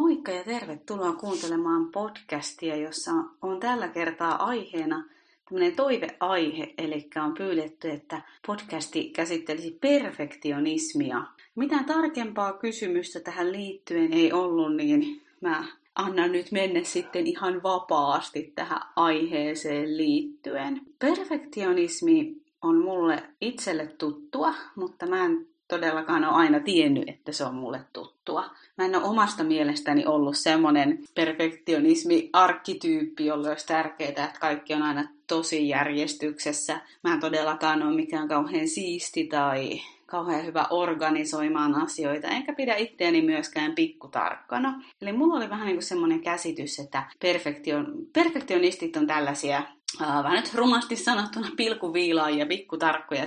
Moikka ja tervetuloa kuuntelemaan podcastia, jossa on tällä kertaa aiheena tämmöinen toiveaihe, eli on pyydetty, että podcasti käsittelisi perfektionismia. Mitään tarkempaa kysymystä tähän liittyen ei ollut, niin mä annan nyt mennä sitten ihan vapaasti tähän aiheeseen liittyen. Perfektionismi on mulle itselle tuttua, mutta mä en todellakaan ole aina tiennyt, että se on mulle tuttua. Mä en ole omasta mielestäni ollut semmoinen perfektionismi-arkkityyppi, jolle olisi tärkeää, että kaikki on aina tosi järjestyksessä. Mä en todellakaan ole mikään kauhean siisti tai kauhean hyvä organisoimaan asioita, enkä pidä itseäni myöskään pikkutarkkana. Eli mulla oli vähän niin kuin semmoinen käsitys, että perfektion, perfektionistit on tällaisia äh, vähän nyt rumasti sanottuna pilkuviilaajia, pikkutarkkoja,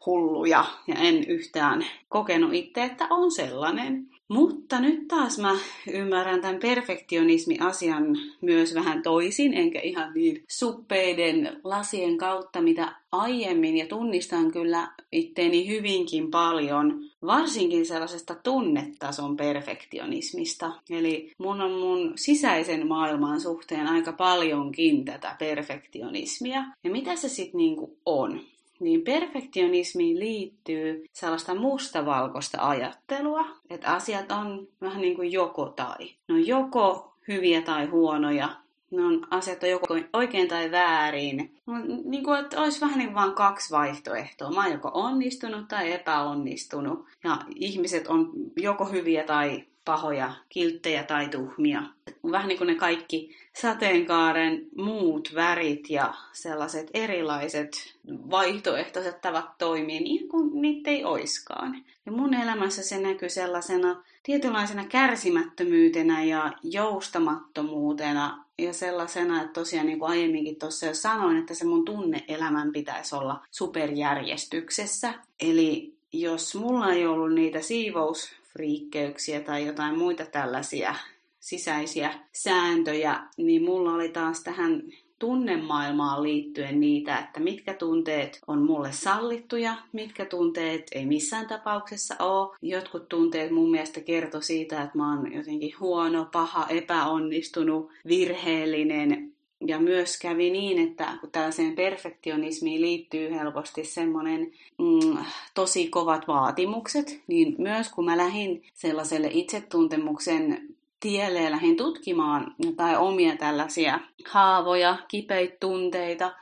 siisteyshulluja, ja en yhtään kokenut itse, että on sellainen. Mutta nyt taas mä ymmärrän tämän perfektionismi-asian myös vähän toisin, enkä ihan niin suppeiden lasien kautta, mitä aiemmin, ja tunnistan kyllä itteeni hyvinkin paljon, varsinkin sellaisesta tunnetason perfektionismista. Eli mun on mun sisäisen maailman suhteen aika paljonkin tätä perfektionismia. Ja mitä se sitten niinku on? Niin perfektionismiin liittyy sellaista mustavalkoista ajattelua, että asiat on vähän niin kuin joko tai. Ne on joko hyviä tai huonoja, ne on asiat on joko oikein tai väärin. No, niin kuin, että olisi vähän niin vain kaksi vaihtoehtoa. Mä oon joko onnistunut tai epäonnistunut. Ja ihmiset on joko hyviä tai pahoja, kilttejä tai tuhmia. Vähän niin kuin ne kaikki sateenkaaren muut värit ja sellaiset erilaiset vaihtoehtoiset tavat toimia niin kuin niitä ei oiskaan. Ja mun elämässä se näkyy sellaisena tietynlaisena kärsimättömyytenä ja joustamattomuutena ja sellaisena, että tosiaan niin kuin aiemminkin tuossa jo sanoin, että se mun tunneelämän pitäisi olla superjärjestyksessä. Eli jos mulla ei ollut niitä siivousfriikkeyksiä tai jotain muita tällaisia sisäisiä sääntöjä, niin mulla oli taas tähän tunnemaailmaan liittyen niitä, että mitkä tunteet on mulle sallittuja, mitkä tunteet ei missään tapauksessa ole. Jotkut tunteet mun mielestä kertoi siitä, että mä oon jotenkin huono, paha, epäonnistunut, virheellinen. Ja myös kävi niin, että kun tällaiseen perfektionismiin liittyy helposti semmoinen mm, tosi kovat vaatimukset, niin myös kun mä lähdin sellaiselle itsetuntemuksen tielle ja lähdin tutkimaan jotain omia tällaisia haavoja, kipeitä tunteita,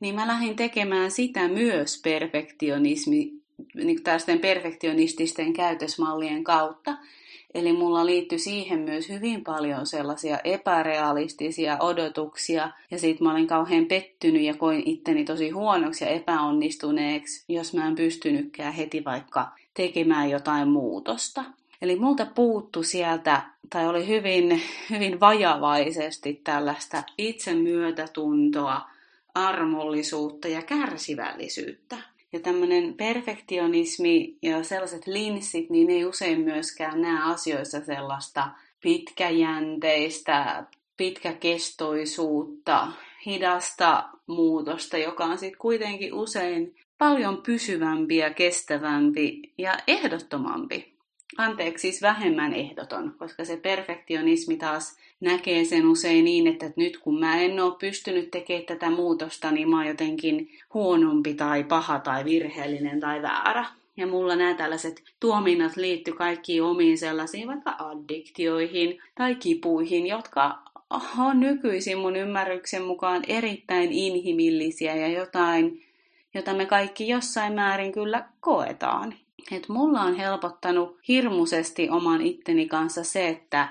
niin mä lähdin tekemään sitä myös perfektionismi, niin perfektionististen käytösmallien kautta. Eli mulla liittyi siihen myös hyvin paljon sellaisia epärealistisia odotuksia, ja sitten mä olin kauhean pettynyt ja koin itteni tosi huonoksi ja epäonnistuneeksi, jos mä en pystynytkään heti vaikka tekemään jotain muutosta. Eli multa puuttu sieltä, tai oli hyvin, hyvin vajavaisesti tällaista itsemyötätuntoa, armollisuutta ja kärsivällisyyttä. Ja tämmöinen perfektionismi ja sellaiset linssit, niin ei usein myöskään näe asioissa sellaista pitkäjänteistä, pitkäkestoisuutta, hidasta muutosta, joka on sitten kuitenkin usein paljon pysyvämpi ja kestävämpi ja ehdottomampi anteeksi, siis vähemmän ehdoton, koska se perfektionismi taas näkee sen usein niin, että nyt kun mä en ole pystynyt tekemään tätä muutosta, niin mä oon jotenkin huonompi tai paha tai virheellinen tai väärä. Ja mulla nämä tällaiset tuominnat liittyy kaikkiin omiin sellaisiin vaikka addiktioihin tai kipuihin, jotka on nykyisin mun ymmärryksen mukaan erittäin inhimillisiä ja jotain, jota me kaikki jossain määrin kyllä koetaan että mulla on helpottanut hirmuisesti oman itteni kanssa se, että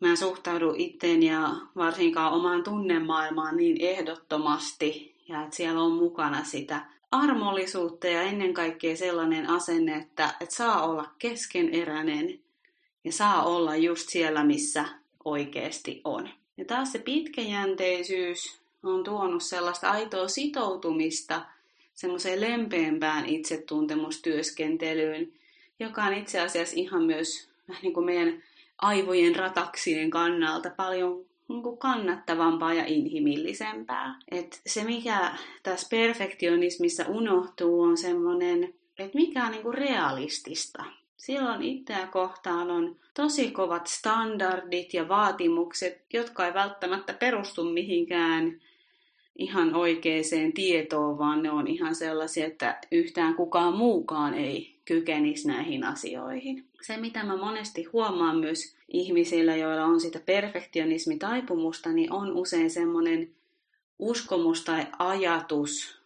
mä suhtaudun itteen ja varsinkaan omaan tunnemaailmaan niin ehdottomasti ja että siellä on mukana sitä armollisuutta ja ennen kaikkea sellainen asenne, että, että saa olla keskeneräinen ja saa olla just siellä, missä oikeasti on. Ja taas se pitkäjänteisyys on tuonut sellaista aitoa sitoutumista – semmoiseen lempeämpään itsetuntemustyöskentelyyn, joka on itse asiassa ihan myös niin kuin meidän aivojen rataksien kannalta paljon niin kuin kannattavampaa ja inhimillisempää. Et se, mikä tässä perfektionismissa unohtuu, on semmoinen, että mikä on niin kuin realistista. Silloin itseä kohtaan on tosi kovat standardit ja vaatimukset, jotka ei välttämättä perustu mihinkään ihan oikeaan tietoon, vaan ne on ihan sellaisia, että yhtään kukaan muukaan ei kykenisi näihin asioihin. Se, mitä mä monesti huomaan myös ihmisillä, joilla on sitä perfektionismitaipumusta, niin on usein semmoinen uskomus tai ajatus,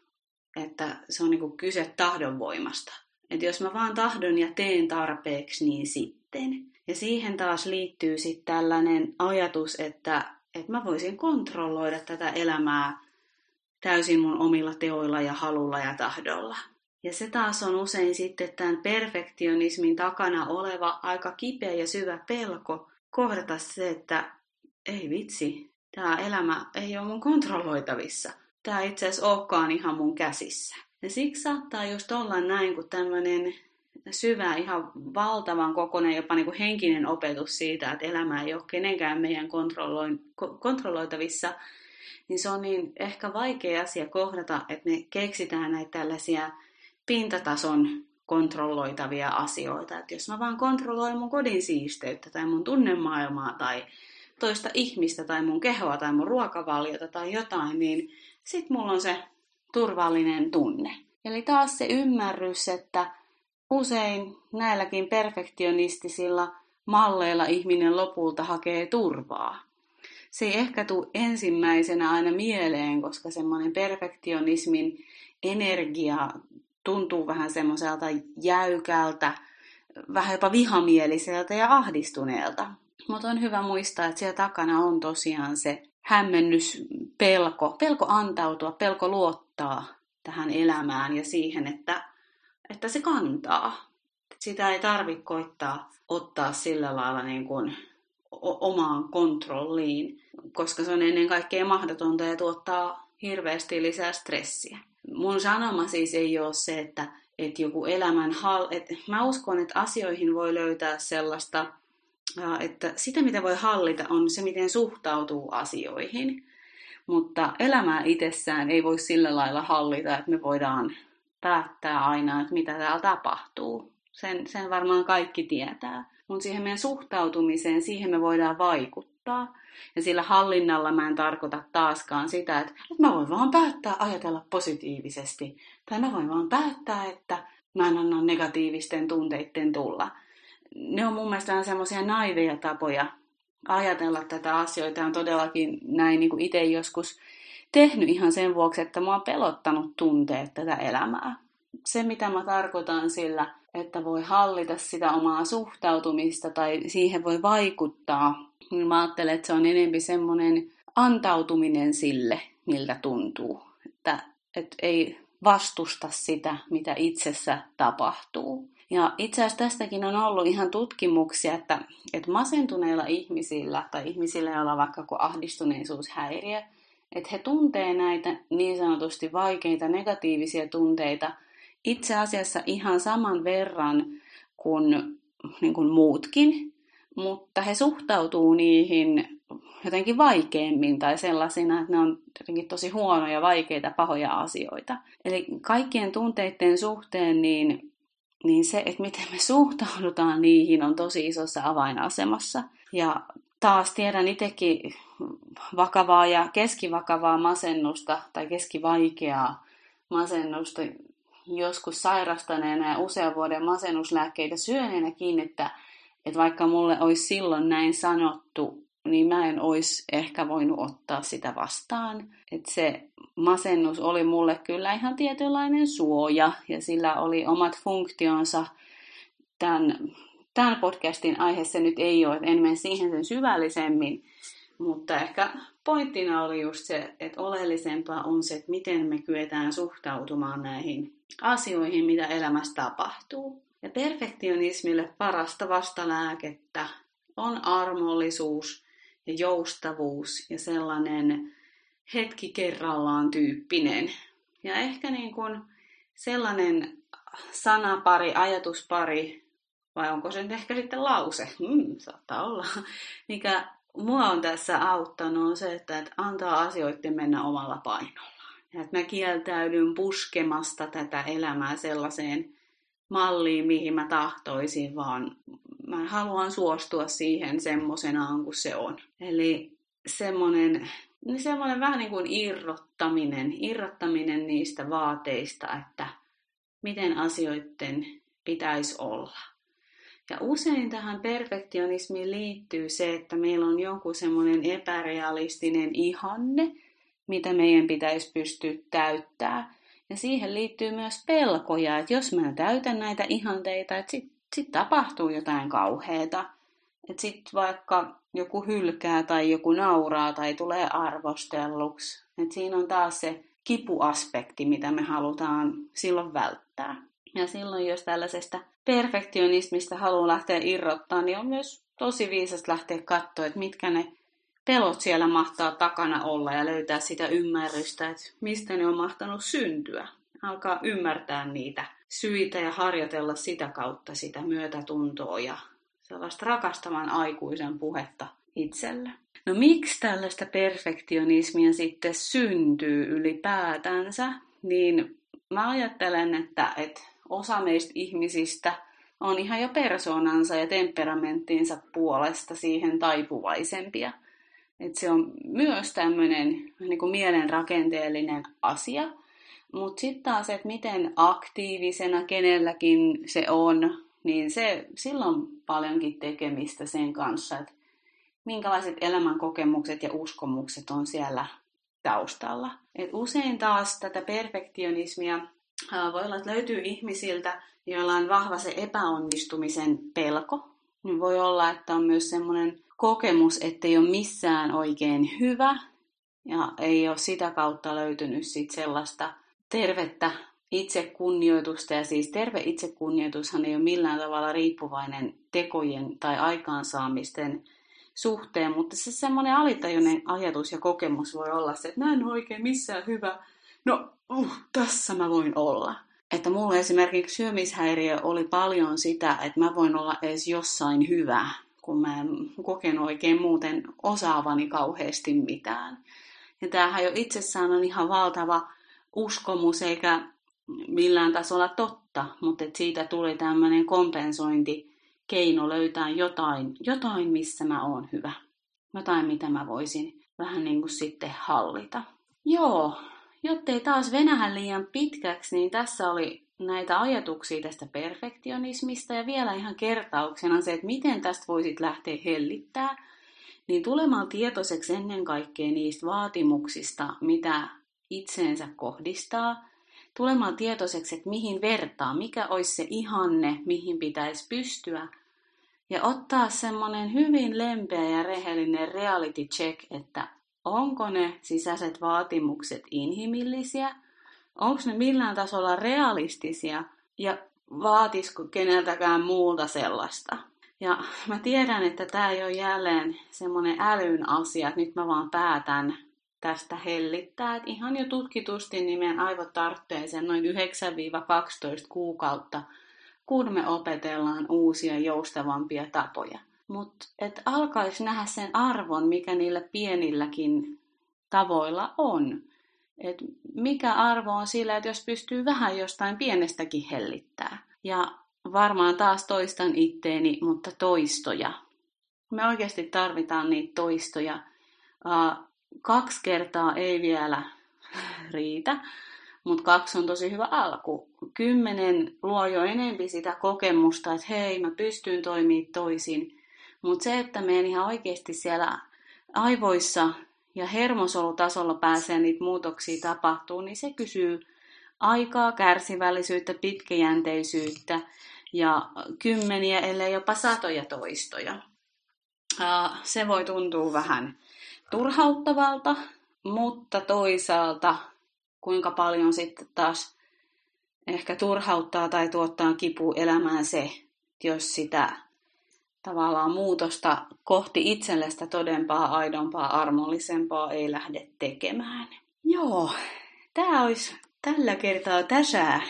että se on niin kyse tahdonvoimasta. Että jos mä vaan tahdon ja teen tarpeeksi, niin sitten. Ja siihen taas liittyy sitten tällainen ajatus, että, että mä voisin kontrolloida tätä elämää täysin mun omilla teoilla ja halulla ja tahdolla. Ja se taas on usein sitten tämän perfektionismin takana oleva aika kipeä ja syvä pelko kohdata se, että ei vitsi, tämä elämä ei ole mun kontrolloitavissa. Tämä itse asiassa olekaan ihan mun käsissä. Ja siksi saattaa just olla näin, kun tämmöinen syvä, ihan valtavan kokoinen, jopa niin kuin henkinen opetus siitä, että elämä ei ole kenenkään meidän kontrolloitavissa, niin se on niin ehkä vaikea asia kohdata, että me keksitään näitä tällaisia pintatason kontrolloitavia asioita. Että jos mä vaan kontrolloin mun kodin siisteyttä tai mun tunnemaailmaa tai toista ihmistä tai mun kehoa tai mun ruokavaliota tai jotain, niin sit mulla on se turvallinen tunne. Eli taas se ymmärrys, että usein näilläkin perfektionistisilla malleilla ihminen lopulta hakee turvaa. Se ei ehkä tule ensimmäisenä aina mieleen, koska semmoinen perfektionismin energia tuntuu vähän semmoiselta jäykältä, vähän jopa vihamieliseltä ja ahdistuneelta. Mutta on hyvä muistaa, että siellä takana on tosiaan se hämmennys, pelko, pelko antautua, pelko luottaa tähän elämään ja siihen, että, että se kantaa. Sitä ei tarvitse koittaa ottaa sillä lailla niin kuin omaan kontrolliin, koska se on ennen kaikkea mahdotonta ja tuottaa hirveästi lisää stressiä. Mun sanoma siis ei ole se, että, että joku elämän hal... että mä uskon, että asioihin voi löytää sellaista, että sitä mitä voi hallita on se, miten suhtautuu asioihin. Mutta elämää itsessään ei voi sillä lailla hallita, että me voidaan päättää aina, että mitä täällä tapahtuu. Sen, sen varmaan kaikki tietää. Mutta siihen meidän suhtautumiseen, siihen me voidaan vaikuttaa. Ja sillä hallinnalla mä en tarkoita taaskaan sitä, että, että mä voin vaan päättää ajatella positiivisesti. Tai mä voin vaan päättää, että mä en anna negatiivisten tunteiden tulla. Ne on mun mielestä semmoisia naiveja tapoja ajatella tätä asioita. On todellakin näin niin kuin itse joskus tehnyt ihan sen vuoksi, että mä oon pelottanut tunteet tätä elämää. Se, mitä mä tarkoitan sillä, että voi hallita sitä omaa suhtautumista tai siihen voi vaikuttaa, niin mä ajattelen, että se on enemmän semmoinen antautuminen sille, miltä tuntuu. Että, että ei vastusta sitä, mitä itsessä tapahtuu. Ja itse asiassa tästäkin on ollut ihan tutkimuksia, että, että masentuneilla ihmisillä tai ihmisillä, joilla on vaikka ahdistuneisuushäiriö, että he tuntee näitä niin sanotusti vaikeita negatiivisia tunteita itse asiassa ihan saman verran kuin, niin kuin muutkin, mutta he suhtautuu niihin jotenkin vaikeammin tai sellaisina, että ne on jotenkin tosi huonoja, vaikeita, pahoja asioita. Eli kaikkien tunteiden suhteen niin, niin se, että miten me suhtaudutaan niihin, on tosi isossa avainasemassa. Ja taas tiedän itsekin vakavaa ja keskivakavaa masennusta tai keskivaikeaa masennusta joskus sairastaneena ja usean vuoden masennuslääkkeitä syöneenäkin, että, että vaikka mulle olisi silloin näin sanottu, niin mä en olisi ehkä voinut ottaa sitä vastaan. Että se masennus oli mulle kyllä ihan tietynlainen suoja ja sillä oli omat funktionsa. Tämän, tämän podcastin aihe se nyt ei ole, en mene siihen sen syvällisemmin, mutta ehkä pointtina oli just se, että oleellisempaa on se, että miten me kyetään suhtautumaan näihin asioihin, mitä elämässä tapahtuu. Ja perfektionismille parasta vastalääkettä on armollisuus ja joustavuus ja sellainen hetki kerrallaan tyyppinen. Ja ehkä niin kuin sellainen sanapari, ajatuspari, vai onko se nyt ehkä sitten lause, hmm, saattaa olla, mikä mua on tässä auttanut on se, että, antaa asioiden mennä omalla painolla. Että mä kieltäydyn puskemasta tätä elämää sellaiseen malliin, mihin mä tahtoisin, vaan mä haluan suostua siihen semmoisenaan kuin se on. Eli semmoinen, niin semmoinen vähän niin kuin irrottaminen, irrottaminen niistä vaateista, että miten asioiden pitäisi olla. Ja usein tähän perfektionismiin liittyy se, että meillä on joku semmoinen epärealistinen ihanne, mitä meidän pitäisi pystyä täyttää. Ja siihen liittyy myös pelkoja, että jos mä täytän näitä ihanteita, että sitten sit tapahtuu jotain kauheata. Että sitten vaikka joku hylkää tai joku nauraa tai tulee arvostelluksi. Että siinä on taas se kipuaspekti, mitä me halutaan silloin välttää. Ja silloin, jos tällaisesta perfektionismista haluaa lähteä irrottaa, niin on myös tosi viisasta lähteä katsoa, että mitkä ne pelot siellä mahtaa takana olla ja löytää sitä ymmärrystä, että mistä ne on mahtanut syntyä. Alkaa ymmärtää niitä syitä ja harjoitella sitä kautta sitä myötätuntoa ja sellaista rakastavan aikuisen puhetta itselle. No miksi tällaista perfektionismia sitten syntyy ylipäätänsä? Niin mä ajattelen, että, että osa meistä ihmisistä on ihan jo persoonansa ja temperamenttiinsa puolesta siihen taipuvaisempia. Et se on myös tämmöinen niin mielenrakenteellinen asia. Mutta sitten taas, että miten aktiivisena kenelläkin se on, niin se, silloin on paljonkin tekemistä sen kanssa, että minkälaiset elämänkokemukset ja uskomukset on siellä taustalla. Et usein taas tätä perfektionismia voi olla, että löytyy ihmisiltä, joilla on vahva se epäonnistumisen pelko. Voi olla, että on myös semmoinen kokemus, että ei ole missään oikein hyvä ja ei ole sitä kautta löytynyt sit sellaista tervettä itsekunnioitusta. Ja siis terve itsekunnioitushan ei ole millään tavalla riippuvainen tekojen tai aikaansaamisten suhteen, mutta se semmoinen alitajuinen ajatus ja kokemus voi olla se, että mä en ole oikein missään hyvä, no uh, tässä mä voin olla. Että mulla esimerkiksi syömishäiriö oli paljon sitä, että mä voin olla edes jossain hyvä, kun mä en kokenut oikein muuten osaavani kauheasti mitään. Ja tämähän jo itsessään on ihan valtava uskomus, eikä millään tasolla totta, mutta että siitä tuli tämmöinen kompensointi, keino löytää jotain, jotain, missä mä oon hyvä. Jotain, mitä mä voisin vähän niin kuin sitten hallita. Joo, jottei taas venähän liian pitkäksi, niin tässä oli näitä ajatuksia tästä perfektionismista ja vielä ihan kertauksena se, että miten tästä voisit lähteä hellittää, niin tulemaan tietoiseksi ennen kaikkea niistä vaatimuksista, mitä itseensä kohdistaa, tulemaan tietoiseksi, että mihin vertaa, mikä olisi se ihanne, mihin pitäisi pystyä, ja ottaa semmoinen hyvin lempeä ja rehellinen reality check, että onko ne sisäiset vaatimukset inhimillisiä, onko ne millään tasolla realistisia ja vaatisiko keneltäkään muulta sellaista. Ja mä tiedän, että tämä ei ole jälleen semmoinen älyn asia, että nyt mä vaan päätän tästä hellittää. Että ihan jo tutkitusti niin meidän aivot tarvitsee sen noin 9-12 kuukautta, kun me opetellaan uusia joustavampia tapoja. Mutta että alkaisi nähdä sen arvon, mikä niillä pienilläkin tavoilla on. Et mikä arvo on sillä, että jos pystyy vähän jostain pienestäkin hellittää. Ja varmaan taas toistan itteeni, mutta toistoja. Me oikeasti tarvitaan niitä toistoja. Kaksi kertaa ei vielä riitä, mutta kaksi on tosi hyvä alku. Kymmenen luo jo enempi sitä kokemusta, että hei, mä pystyn toimimaan toisin. Mutta se, että meidän ihan oikeasti siellä aivoissa ja hermosolutasolla pääsee niitä muutoksia tapahtuu, niin se kysyy aikaa, kärsivällisyyttä, pitkäjänteisyyttä ja kymmeniä, ellei jopa satoja toistoja. Se voi tuntua vähän turhauttavalta, mutta toisaalta kuinka paljon sitten taas ehkä turhauttaa tai tuottaa kipu elämään se, jos sitä tavallaan muutosta kohti itsellestä todempaa, aidompaa, armollisempaa ei lähde tekemään. Joo, tämä olisi tällä kertaa tässä.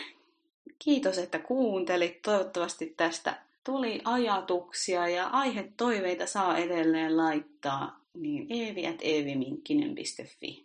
Kiitos, että kuuntelit. Toivottavasti tästä tuli ajatuksia ja aihetoiveita saa edelleen laittaa niin eevi.eeviminkkinen.fi.